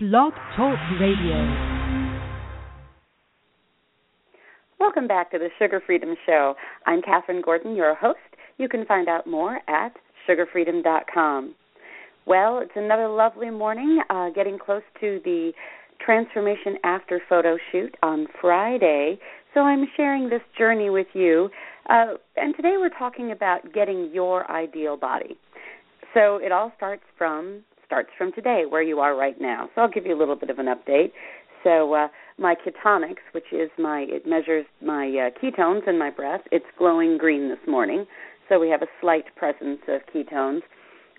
Blog Talk Radio. Welcome back to the Sugar Freedom Show. I'm Katherine Gordon, your host. You can find out more at sugarfreedom.com. Well, it's another lovely morning, uh, getting close to the transformation after photo shoot on Friday. So I'm sharing this journey with you. Uh, and today we're talking about getting your ideal body. So it all starts from starts from today, where you are right now. So I'll give you a little bit of an update. So uh, my Ketonix, which is my it measures my uh, ketones in my breath, it's glowing green this morning. So we have a slight presence of ketones.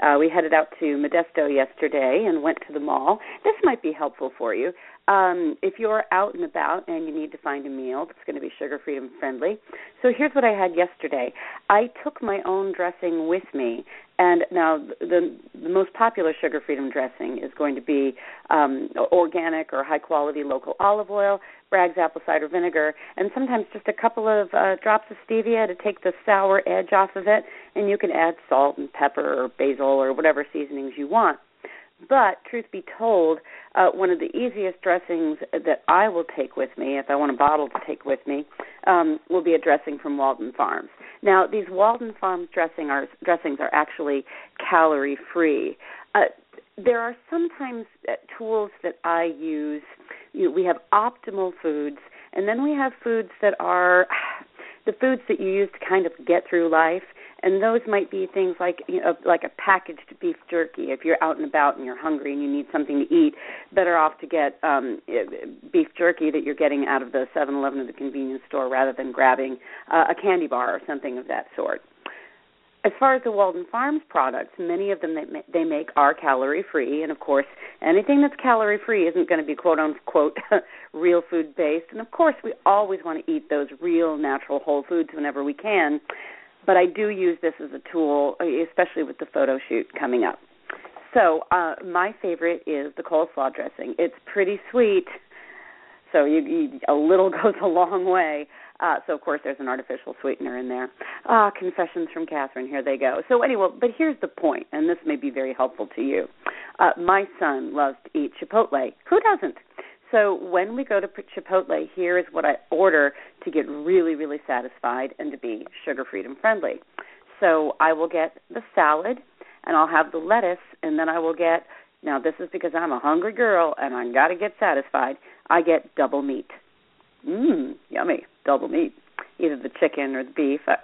Uh, we headed out to Modesto yesterday and went to the mall. This might be helpful for you. Um, if you're out and about and you need to find a meal that's going to be sugar freedom friendly. So here's what I had yesterday. I took my own dressing with me, and now the the most popular sugar freedom dressing is going to be um, organic or high quality local olive oil, Bragg's apple cider vinegar, and sometimes just a couple of uh, drops of stevia to take the sour edge off of it. And you can add salt and pepper or basil or whatever seasonings you want. But truth be told, uh, one of the easiest dressings that I will take with me, if I want a bottle to take with me, um, will be a dressing from Walden Farms. Now, these Walden Farms dressing are, dressings are actually calorie free. Uh, there are sometimes uh, tools that I use. You we have optimal foods, and then we have foods that are the foods that you use to kind of get through life and those might be things like you know like a packaged beef jerky. If you're out and about and you're hungry and you need something to eat better off to get um beef jerky that you're getting out of the 7-Eleven or the convenience store rather than grabbing uh, a candy bar or something of that sort. As far as the Walden Farms products, many of them that they make are calorie free, and of course, anything that's calorie free isn't going to be quote unquote real food based. And of course, we always want to eat those real, natural, whole foods whenever we can but I do use this as a tool, especially with the photo shoot coming up. So uh, my favorite is the coleslaw dressing. It's pretty sweet, so you, you, a little goes a long way. Uh, so of course there's an artificial sweetener in there. Ah, confessions from Katherine. Here they go. So anyway, but here's the point, and this may be very helpful to you. Uh, my son loves to eat Chipotle. Who doesn't? So when we go to Chipotle, here is what I order to get really, really satisfied and to be sugar freedom friendly. So I will get the salad and I'll have the lettuce and then I will get now this is because I'm a hungry girl and I got to get satisfied. I get double meat. Mmm, yummy, double meat. Either the chicken or the beef uh,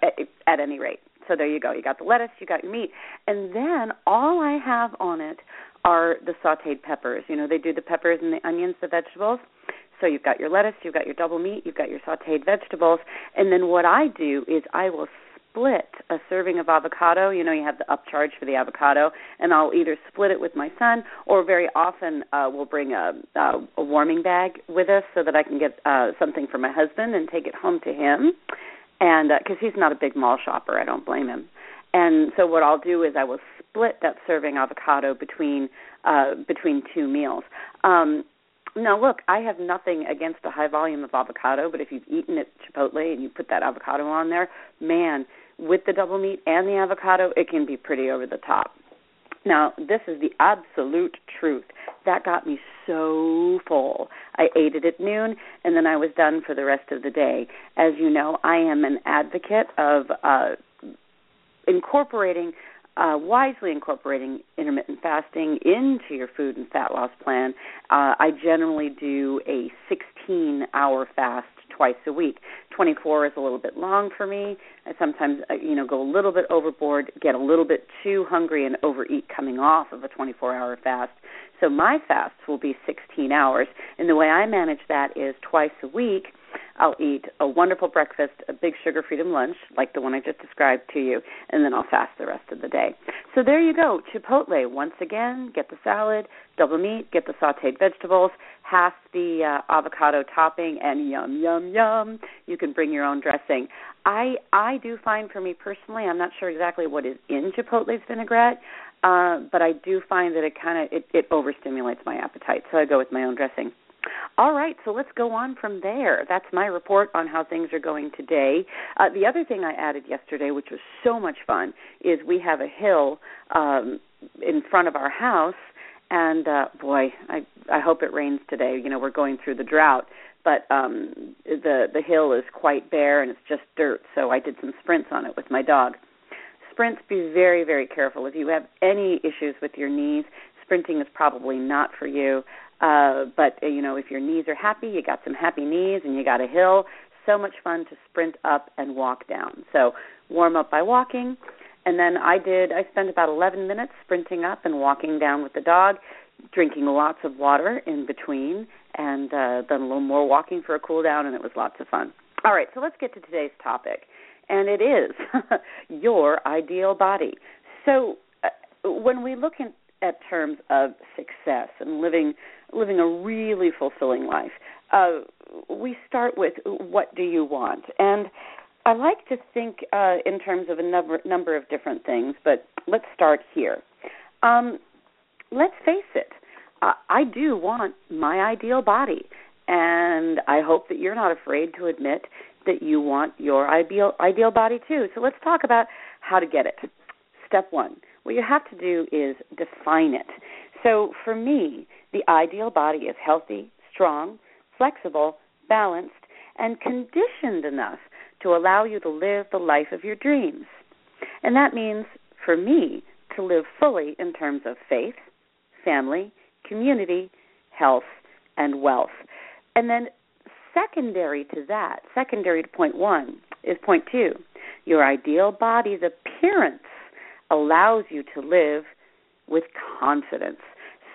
at any rate. So there you go. You got the lettuce, you got your meat, and then all I have on it are the sautéed peppers. You know, they do the peppers and the onions, the vegetables. So you've got your lettuce, you've got your double meat, you've got your sautéed vegetables, and then what I do is I will split a serving of avocado. You know, you have the upcharge for the avocado, and I'll either split it with my son, or very often uh, we'll bring a, a, a warming bag with us so that I can get uh, something for my husband and take it home to him. And because uh, he's not a big mall shopper, I don't blame him. And so what I'll do is I will split that serving avocado between uh, between two meals. Um, now, look, I have nothing against a high volume of avocado, but if you've eaten at Chipotle and you put that avocado on there, man, with the double meat and the avocado, it can be pretty over the top. Now, this is the absolute truth. That got me so full. I ate it at noon, and then I was done for the rest of the day. As you know, I am an advocate of uh, incorporating uh, wisely incorporating intermittent fasting into your food and fat loss plan. Uh, I generally do a 16 hour fast twice a week. 24 is a little bit long for me. I sometimes, uh, you know, go a little bit overboard, get a little bit too hungry, and overeat coming off of a 24 hour fast. So my fasts will be 16 hours, and the way I manage that is twice a week. I'll eat a wonderful breakfast, a big sugar freedom lunch, like the one I just described to you, and then I'll fast the rest of the day. So there you go. Chipotle, once again, get the salad, double meat, get the sauteed vegetables, half the uh, avocado topping, and yum, yum, yum. You can bring your own dressing. I I do find for me personally, I'm not sure exactly what is in Chipotle's vinaigrette, uh, but I do find that it kind of it, it overstimulates my appetite, so I go with my own dressing. All right, so let's go on from there. That's my report on how things are going today. Uh, the other thing I added yesterday, which was so much fun, is we have a hill um, in front of our house, and uh boy, I I hope it rains today. You know, we're going through the drought, but um the the hill is quite bare and it's just dirt, so I did some sprints on it with my dog. Sprints be very very careful if you have any issues with your knees, sprinting is probably not for you. Uh but uh, you know, if your knees are happy, you got some happy knees and you got a hill, so much fun to sprint up and walk down. So, warm up by walking and then I did I spent about 11 minutes sprinting up and walking down with the dog, drinking lots of water in between and uh then a little more walking for a cool down and it was lots of fun. All right, so let's get to today's topic. And it is your ideal body. So uh, when we look in, at terms of success and living living a really fulfilling life, uh, we start with what do you want? And I like to think uh, in terms of a number number of different things, but let's start here. Um, let's face it, uh, I do want my ideal body, and I hope that you're not afraid to admit that you want your ideal ideal body too. So let's talk about how to get it. Step one: what you have to do is define it. So for me, the ideal body is healthy, strong, flexible, balanced, and conditioned enough to allow you to live the life of your dreams. And that means, for me, to live fully in terms of faith, family, community, health, and wealth. And then, secondary to that, secondary to point one, is point two. Your ideal body's appearance allows you to live with confidence.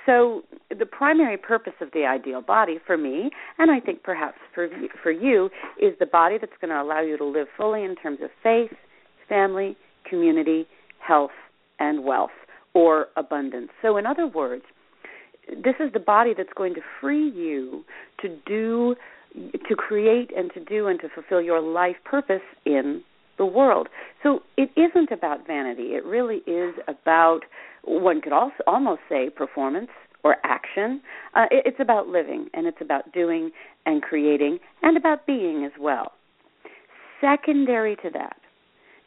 So the primary purpose of the ideal body for me, and I think perhaps for for you, is the body that's going to allow you to live fully in terms of faith, family, community, health, and wealth or abundance. So in other words, this is the body that's going to free you to do to create and to do and to fulfill your life purpose in the world. So it isn't about vanity. It really is about one could also almost say performance or action. Uh, it, it's about living and it's about doing and creating and about being as well. Secondary to that,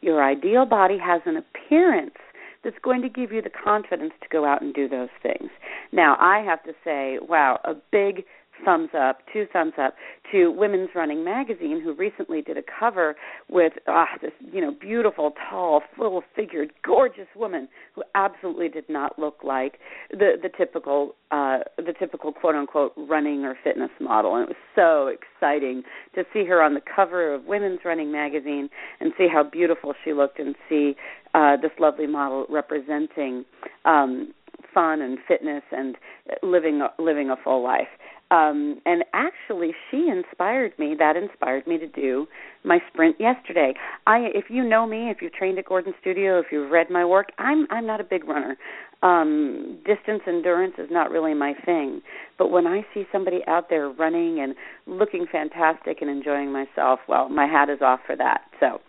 your ideal body has an appearance that's going to give you the confidence to go out and do those things. Now, I have to say, wow, a big thumbs up, two thumbs up to Women's Running Magazine, who recently did a cover with ah, this you know beautiful, tall, full-figured, gorgeous woman who absolutely did not look like the the typical uh, the typical quote unquote running or fitness model, and it was so exciting to see her on the cover of Women's Running Magazine and see how beautiful she looked and see uh, this lovely model representing. Um, fun and fitness and living living a full life. Um and actually she inspired me that inspired me to do my sprint yesterday. I if you know me if you've trained at gordon studio if you've read my work i'm i'm not a big runner. Um distance endurance is not really my thing. But when i see somebody out there running and looking fantastic and enjoying myself well my hat is off for that. So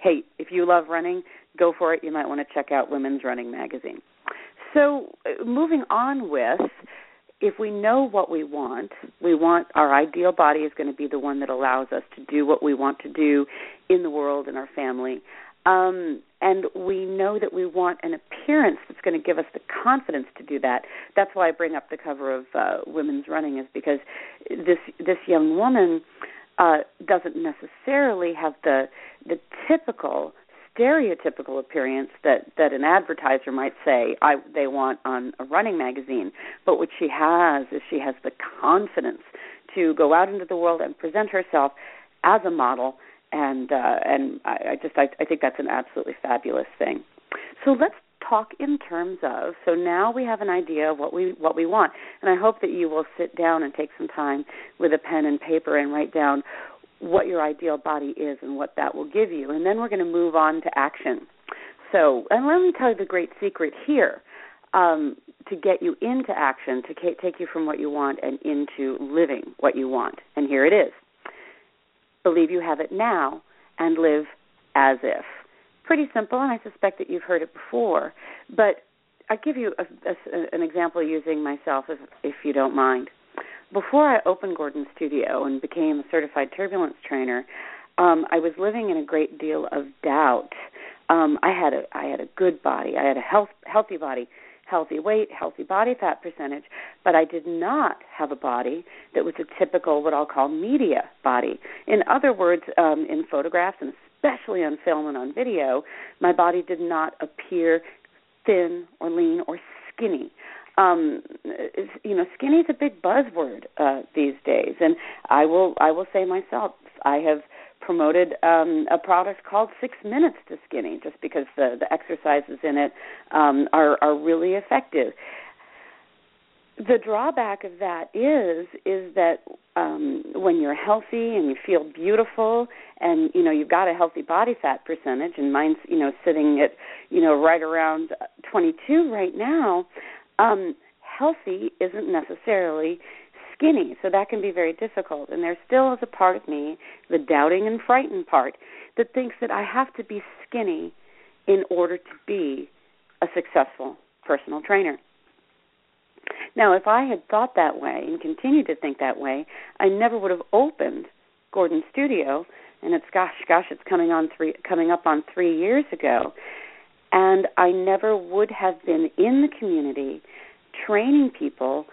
hey if you love running go for it. You might want to check out women's running magazine so uh, moving on with if we know what we want, we want our ideal body is going to be the one that allows us to do what we want to do in the world and our family. Um, and we know that we want an appearance that's going to give us the confidence to do that. That's why I bring up the cover of uh, Women's Running, is because this this young woman uh, doesn't necessarily have the the typical stereotypical appearance that that an advertiser might say I they want on a running magazine. But what she has is she has the confidence to go out into the world and present herself as a model and uh and I, I just I, I think that's an absolutely fabulous thing. So let's talk in terms of so now we have an idea of what we what we want. And i hope that you will sit down and take some time with a pen and paper and write down what your ideal body is and what that will give you. And then we're going to move on to action. So, and let me tell you the great secret here um, to get you into action, to take you from what you want and into living what you want. And here it is believe you have it now and live as if. Pretty simple, and I suspect that you've heard it before. But I'll give you a, a, an example using myself, if, if you don't mind before I opened Gordon Studio and became a certified turbulence trainer, um, I was living in a great deal of doubt. Um, I had a I had a good body, I had a health healthy body, healthy weight, healthy body fat percentage, but I did not have a body that was a typical, what I'll call media body. In other words, um, in photographs and especially on film and on video, my body did not appear thin or lean or skinny. Um, you know, skinny is a big buzzword uh, these days, and I will I will say myself, I have promoted um, a product called Six Minutes to Skinny, just because the the exercises in it um, are are really effective. The drawback of that is is that um, when you're healthy and you feel beautiful, and you know you've got a healthy body fat percentage, and mine's you know sitting at you know right around 22 right now. Um, healthy isn't necessarily skinny, so that can be very difficult. And there still is a part of me, the doubting and frightened part, that thinks that I have to be skinny in order to be a successful personal trainer. Now, if I had thought that way and continued to think that way, I never would have opened Gordon Studio, and it's gosh, gosh, it's coming on three, coming up on three years ago, and I never would have been in the community training people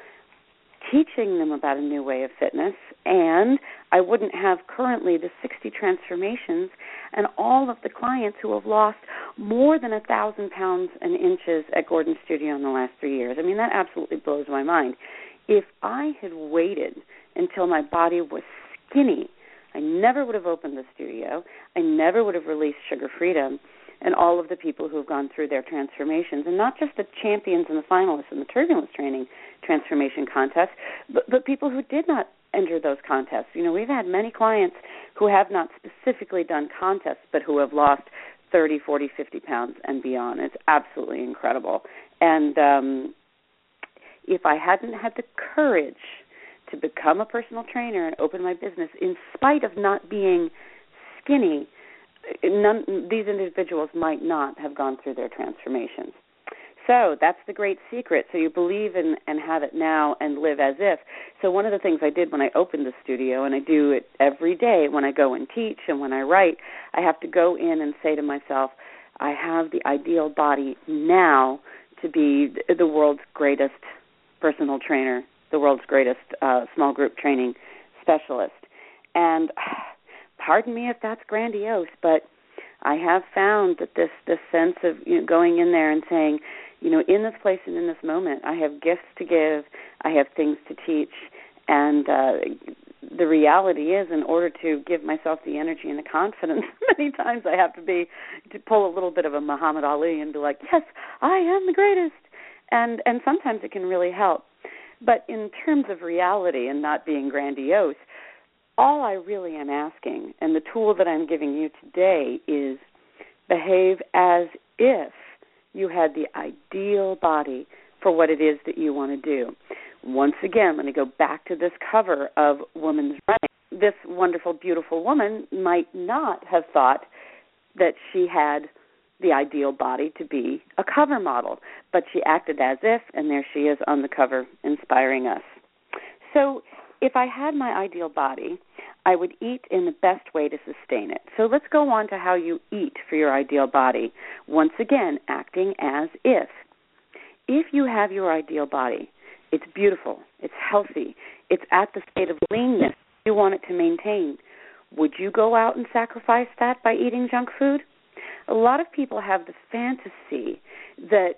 teaching them about a new way of fitness, and I wouldn't have currently the 60 transformations and all of the clients who have lost more than a thousand pounds and inches at Gordon Studio in the last three years. I mean, that absolutely blows my mind. If I had waited until my body was skinny, I never would have opened the studio. I never would have released Sugar Freedom and all of the people who have gone through their transformations, and not just the champions and the finalists in the turbulence training transformation contest, but, but people who did not enter those contests. You know, we've had many clients who have not specifically done contests, but who have lost 30, 40, 50 pounds and beyond. It's absolutely incredible. And um, if I hadn't had the courage to become a personal trainer and open my business, in spite of not being skinny, none, these individuals might not have gone through their transformations. So that's the great secret. So you believe in and have it now and live as if. So one of the things I did when I opened the studio, and I do it every day when I go and teach and when I write, I have to go in and say to myself, I have the ideal body now to be the world's greatest personal trainer, the world's greatest uh, small group training specialist. And pardon me if that's grandiose, but I have found that this this sense of you know, going in there and saying, you know, in this place and in this moment, I have gifts to give, I have things to teach, and uh, the reality is, in order to give myself the energy and the confidence, many times I have to be to pull a little bit of a Muhammad Ali and be like, yes, I am the greatest, and and sometimes it can really help. But in terms of reality and not being grandiose, all I really am asking, and the tool that I'm giving you today is behave as if you had the ideal body for what it is that you want to do. Once again, let me go back to this cover of Woman's Running. This wonderful, beautiful woman might not have thought that she had the ideal body to be a cover model, but she acted as if, and there she is on the cover, inspiring us. So if I had my ideal body, I would eat in the best way to sustain it. So let's go on to how you eat for your ideal body. Once again, acting as if. If you have your ideal body, it's beautiful, it's healthy, it's at the state of leanness you want it to maintain. Would you go out and sacrifice that by eating junk food? A lot of people have the fantasy that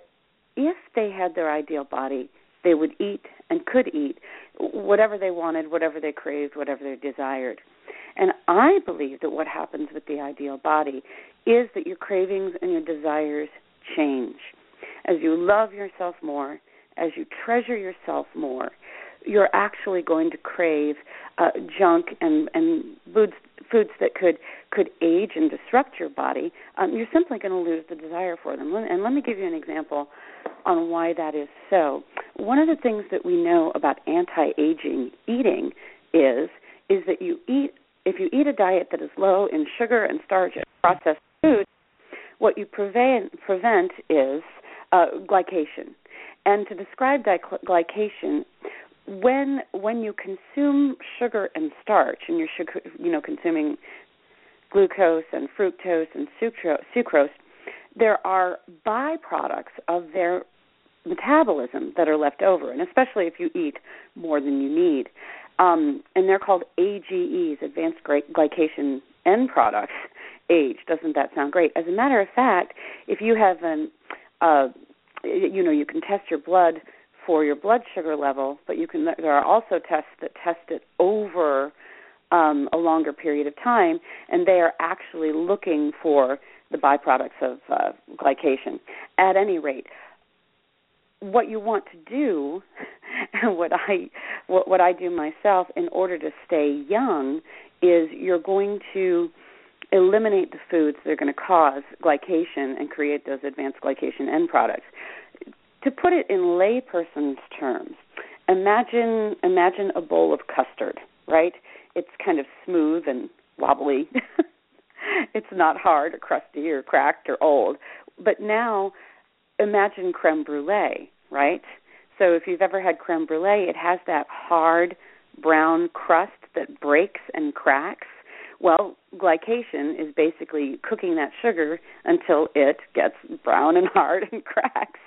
if they had their ideal body, they would eat and could eat whatever they wanted, whatever they craved, whatever they desired. And I believe that what happens with the ideal body is that your cravings and your desires change. As you love yourself more, as you treasure yourself more, you're actually going to crave uh, junk and and foods foods that could could age and disrupt your body. Um, you're simply going to lose the desire for them. And let me give you an example on why that is so. One of the things that we know about anti-aging eating is is that you eat if you eat a diet that is low in sugar and starch and processed food, what you prevent prevent is uh, glycation. And to describe glycation, when when you consume sugar and starch, and you're sugar, you know consuming glucose and fructose and sucrose, there are byproducts of their metabolism that are left over, and especially if you eat more than you need. Um, and they're called AGEs, advanced glycation end products. Age doesn't that sound great? As a matter of fact, if you have an, uh, you know, you can test your blood for your blood sugar level, but you can. There are also tests that test it over um, a longer period of time, and they are actually looking for the byproducts of uh, glycation. At any rate, what you want to do, and what I what, what I do myself in order to stay young, is you're going to eliminate the foods that are going to cause glycation and create those advanced glycation end products. To put it in layperson's terms, imagine imagine a bowl of custard, right? It's kind of smooth and wobbly. it's not hard or crusty or cracked or old. But now imagine creme brulee, right? So if you've ever had creme brulee, it has that hard brown crust that breaks and cracks. Well, glycation is basically cooking that sugar until it gets brown and hard and cracks.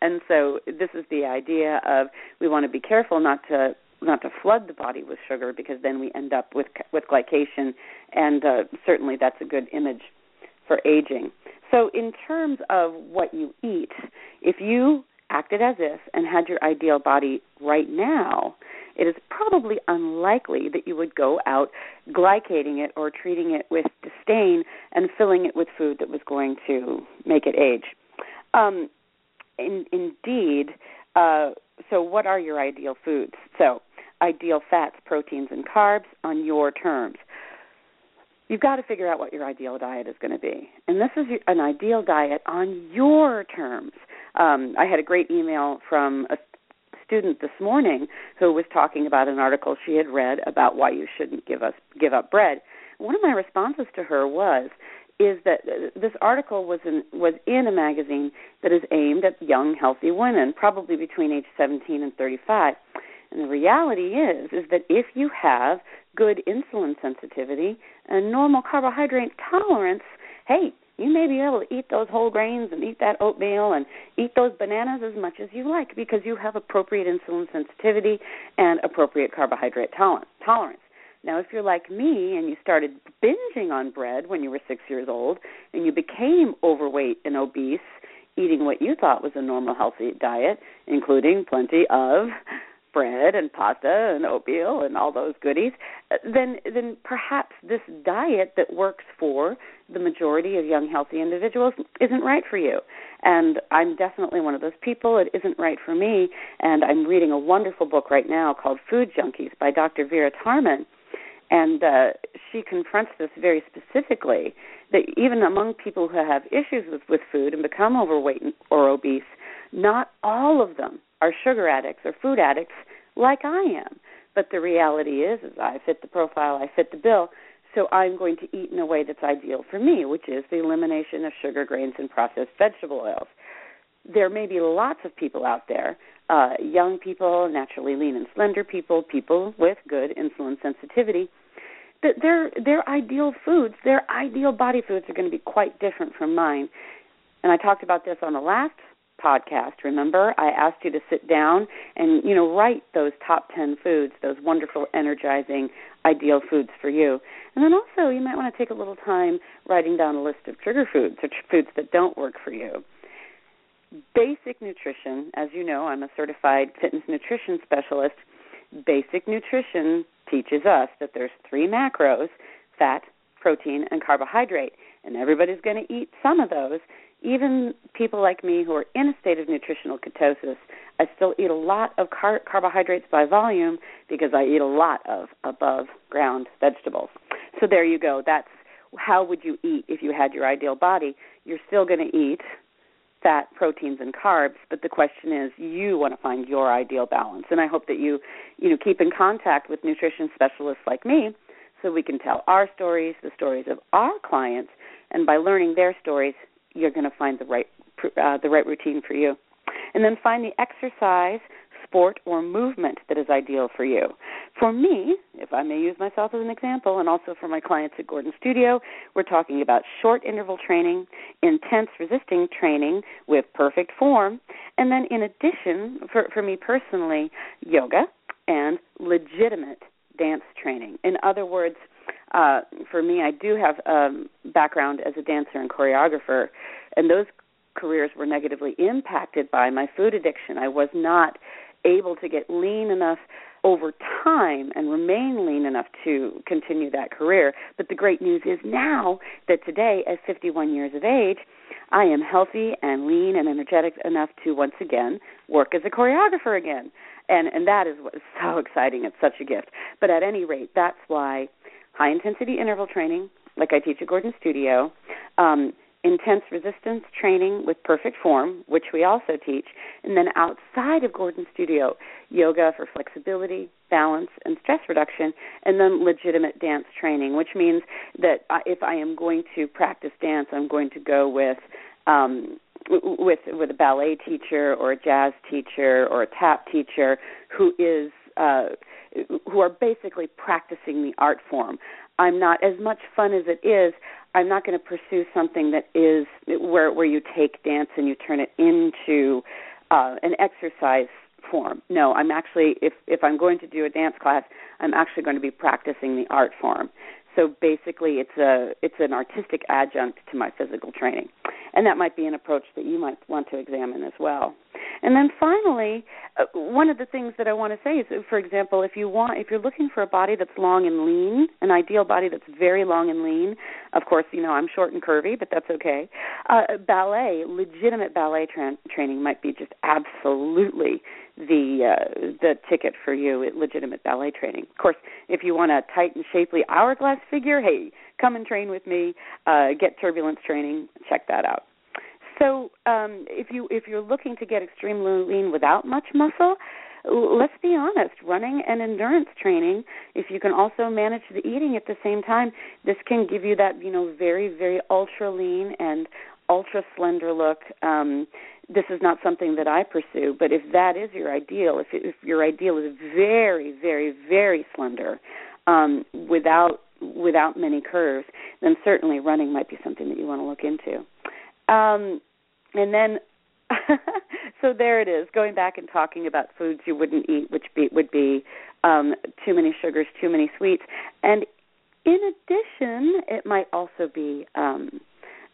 And so this is the idea of we want to be careful not to not to flood the body with sugar because then we end up with with glycation and uh, certainly that's a good image for aging. So in terms of what you eat, if you acted as if and had your ideal body right now, it is probably unlikely that you would go out glycating it or treating it with disdain and filling it with food that was going to make it age. Um, in, indeed, uh, so what are your ideal foods? So, ideal fats, proteins, and carbs on your terms. You've got to figure out what your ideal diet is going to be. And this is an ideal diet on your terms. Um, I had a great email from a student this morning who was talking about an article she had read about why you shouldn't give us give up bread. One of my responses to her was is that this article was in was in a magazine that is aimed at young healthy women, probably between age 17 and 35. And the reality is is that if you have good insulin sensitivity and normal carbohydrate tolerance, hey, you may be able to eat those whole grains and eat that oatmeal and eat those bananas as much as you like because you have appropriate insulin sensitivity and appropriate carbohydrate tolerance. Now, if you're like me and you started binging on bread when you were six years old and you became overweight and obese, eating what you thought was a normal healthy diet, including plenty of bread and pasta and oatmeal and all those goodies, then then perhaps this diet that works for the majority of young healthy individuals isn't right for you. And I'm definitely one of those people. It isn't right for me. And I'm reading a wonderful book right now called Food Junkies by Dr. Vera Tarman. And uh, she confronts this very specifically that even among people who have issues with, with food and become overweight or obese, not all of them are sugar addicts or food addicts like I am. But the reality is, is I fit the profile, I fit the bill, so I'm going to eat in a way that's ideal for me, which is the elimination of sugar, grains, and processed vegetable oils. There may be lots of people out there, uh, young people, naturally lean and slender people, people with good insulin sensitivity, that their their ideal foods, their ideal body foods are going to be quite different from mine. And I talked about this on the last podcast remember? I asked you to sit down and you know write those top 10 foods those wonderful energizing ideal foods for you. And then also you might want to take a little time writing down a list of trigger foods or foods that don't work for you basic nutrition as you know i'm a certified fitness nutrition specialist basic nutrition teaches us that there's three macros fat protein and carbohydrate and everybody's going to eat some of those even people like me who are in a state of nutritional ketosis, I still eat a lot of car- carbohydrates by volume because I eat a lot of above ground vegetables. So there you go. That's how would you eat if you had your ideal body? You're still going to eat fat, proteins, and carbs, but the question is, you want to find your ideal balance. And I hope that you, you know, keep in contact with nutrition specialists like me, so we can tell our stories, the stories of our clients, and by learning their stories, you're going to find the right uh, the right routine for you. And then find the exercise, sport, or movement that is ideal for you. For me, if I may use myself as an example, and also for my clients at Gordon Studio, we're talking about short interval training, intense resisting training with perfect form, and then in addition, for, for me personally, yoga and legitimate dance training. In other words, uh, for me, I do have a um, background as a dancer and choreographer, and those careers were negatively impacted by my food addiction. I was not able to get lean enough over time and remain lean enough to continue that career. But the great news is now that today, at 51 years of age, I am healthy and lean and energetic enough to once again work as a choreographer again. And and that is what is so exciting. It's such a gift. But at any rate, that's why high intensity interval training, like I teach at Gordon Studio, um, intense resistance training with perfect form, which we also teach, and then outside of Gordon Studio, yoga for flexibility, balance, and stress reduction, and then legitimate dance training, which means that if I am going to practice dance, I'm going to go with um, with with a ballet teacher or a jazz teacher or a tap teacher who is uh, who are basically practicing the art form. I'm not as much fun as it is. I'm not going to pursue something that is where where you take dance and you turn it into uh, an exercise form. No, I'm actually if if I'm going to do a dance class, I'm actually going to be practicing the art form. So basically, it's a it's an artistic adjunct to my physical training, and that might be an approach that you might want to examine as well. And then finally, uh, one of the things that I want to say is, for example, if you want, if you're looking for a body that's long and lean, an ideal body that's very long and lean. Of course, you know I'm short and curvy, but that's okay. Uh, ballet, legitimate ballet tra- training might be just absolutely the uh, the ticket for you at legitimate ballet training. Of course, if you want a tight and shapely hourglass figure, hey, come and train with me. Uh, get turbulence training. Check that out. So, um, if you if you're looking to get extremely lean without much muscle, let's be honest, running and endurance training, if you can also manage the eating at the same time, this can give you that, you know, very, very ultra lean and ultra slender look. Um, this is not something that I pursue, but if that is your ideal, if, if your ideal is very, very, very slender, um, without without many curves, then certainly running might be something that you want to look into. Um, and then, so there it is. Going back and talking about foods you wouldn't eat, which be, would be um, too many sugars, too many sweets, and in addition, it might also be um,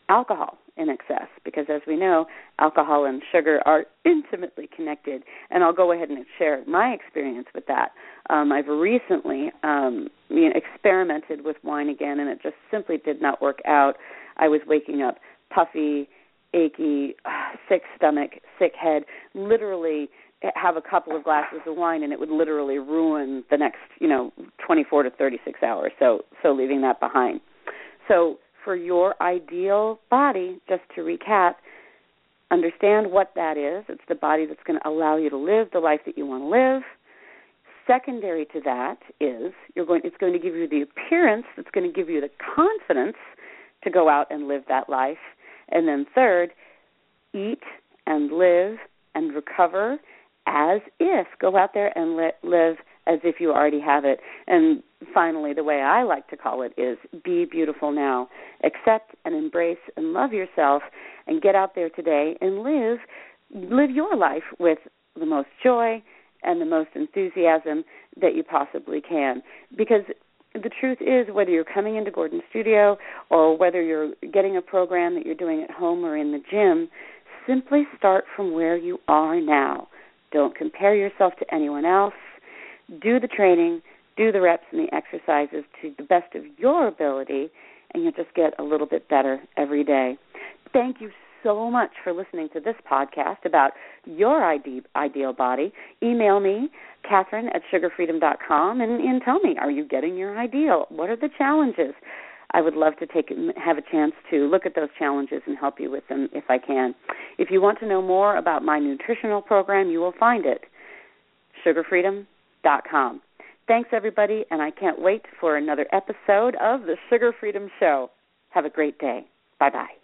alcohol in excess because as we know alcohol and sugar are intimately connected. And I'll go ahead and share my experience with that. Um I've recently um you know, experimented with wine again and it just simply did not work out. I was waking up puffy achy sick stomach sick head literally have a couple of glasses of wine and it would literally ruin the next you know 24 to 36 hours so so leaving that behind so for your ideal body, just to recap, understand what that is. It's the body that's going to allow you to live the life that you want to live. Secondary to that is you're going it's going to give you the appearance that's going to give you the confidence to go out and live that life. And then third, eat and live and recover as if go out there and li- live as if you already have it. And finally, the way I like to call it is be beautiful now. Accept and embrace and love yourself and get out there today and live live your life with the most joy and the most enthusiasm that you possibly can because the truth is whether you're coming into Gordon Studio or whether you're getting a program that you're doing at home or in the gym, simply start from where you are now. Don't compare yourself to anyone else do the training, do the reps and the exercises to the best of your ability, and you'll just get a little bit better every day. Thank you so much for listening to this podcast about your ideal body. Email me, Catherine at sugarfreedom.com, and, and tell me, are you getting your ideal? What are the challenges? I would love to take have a chance to look at those challenges and help you with them if I can. If you want to know more about my nutritional program, you will find it sugarfreedom com. Thanks, everybody, and I can't wait for another episode of the Sugar Freedom Show. Have a great day. Bye bye.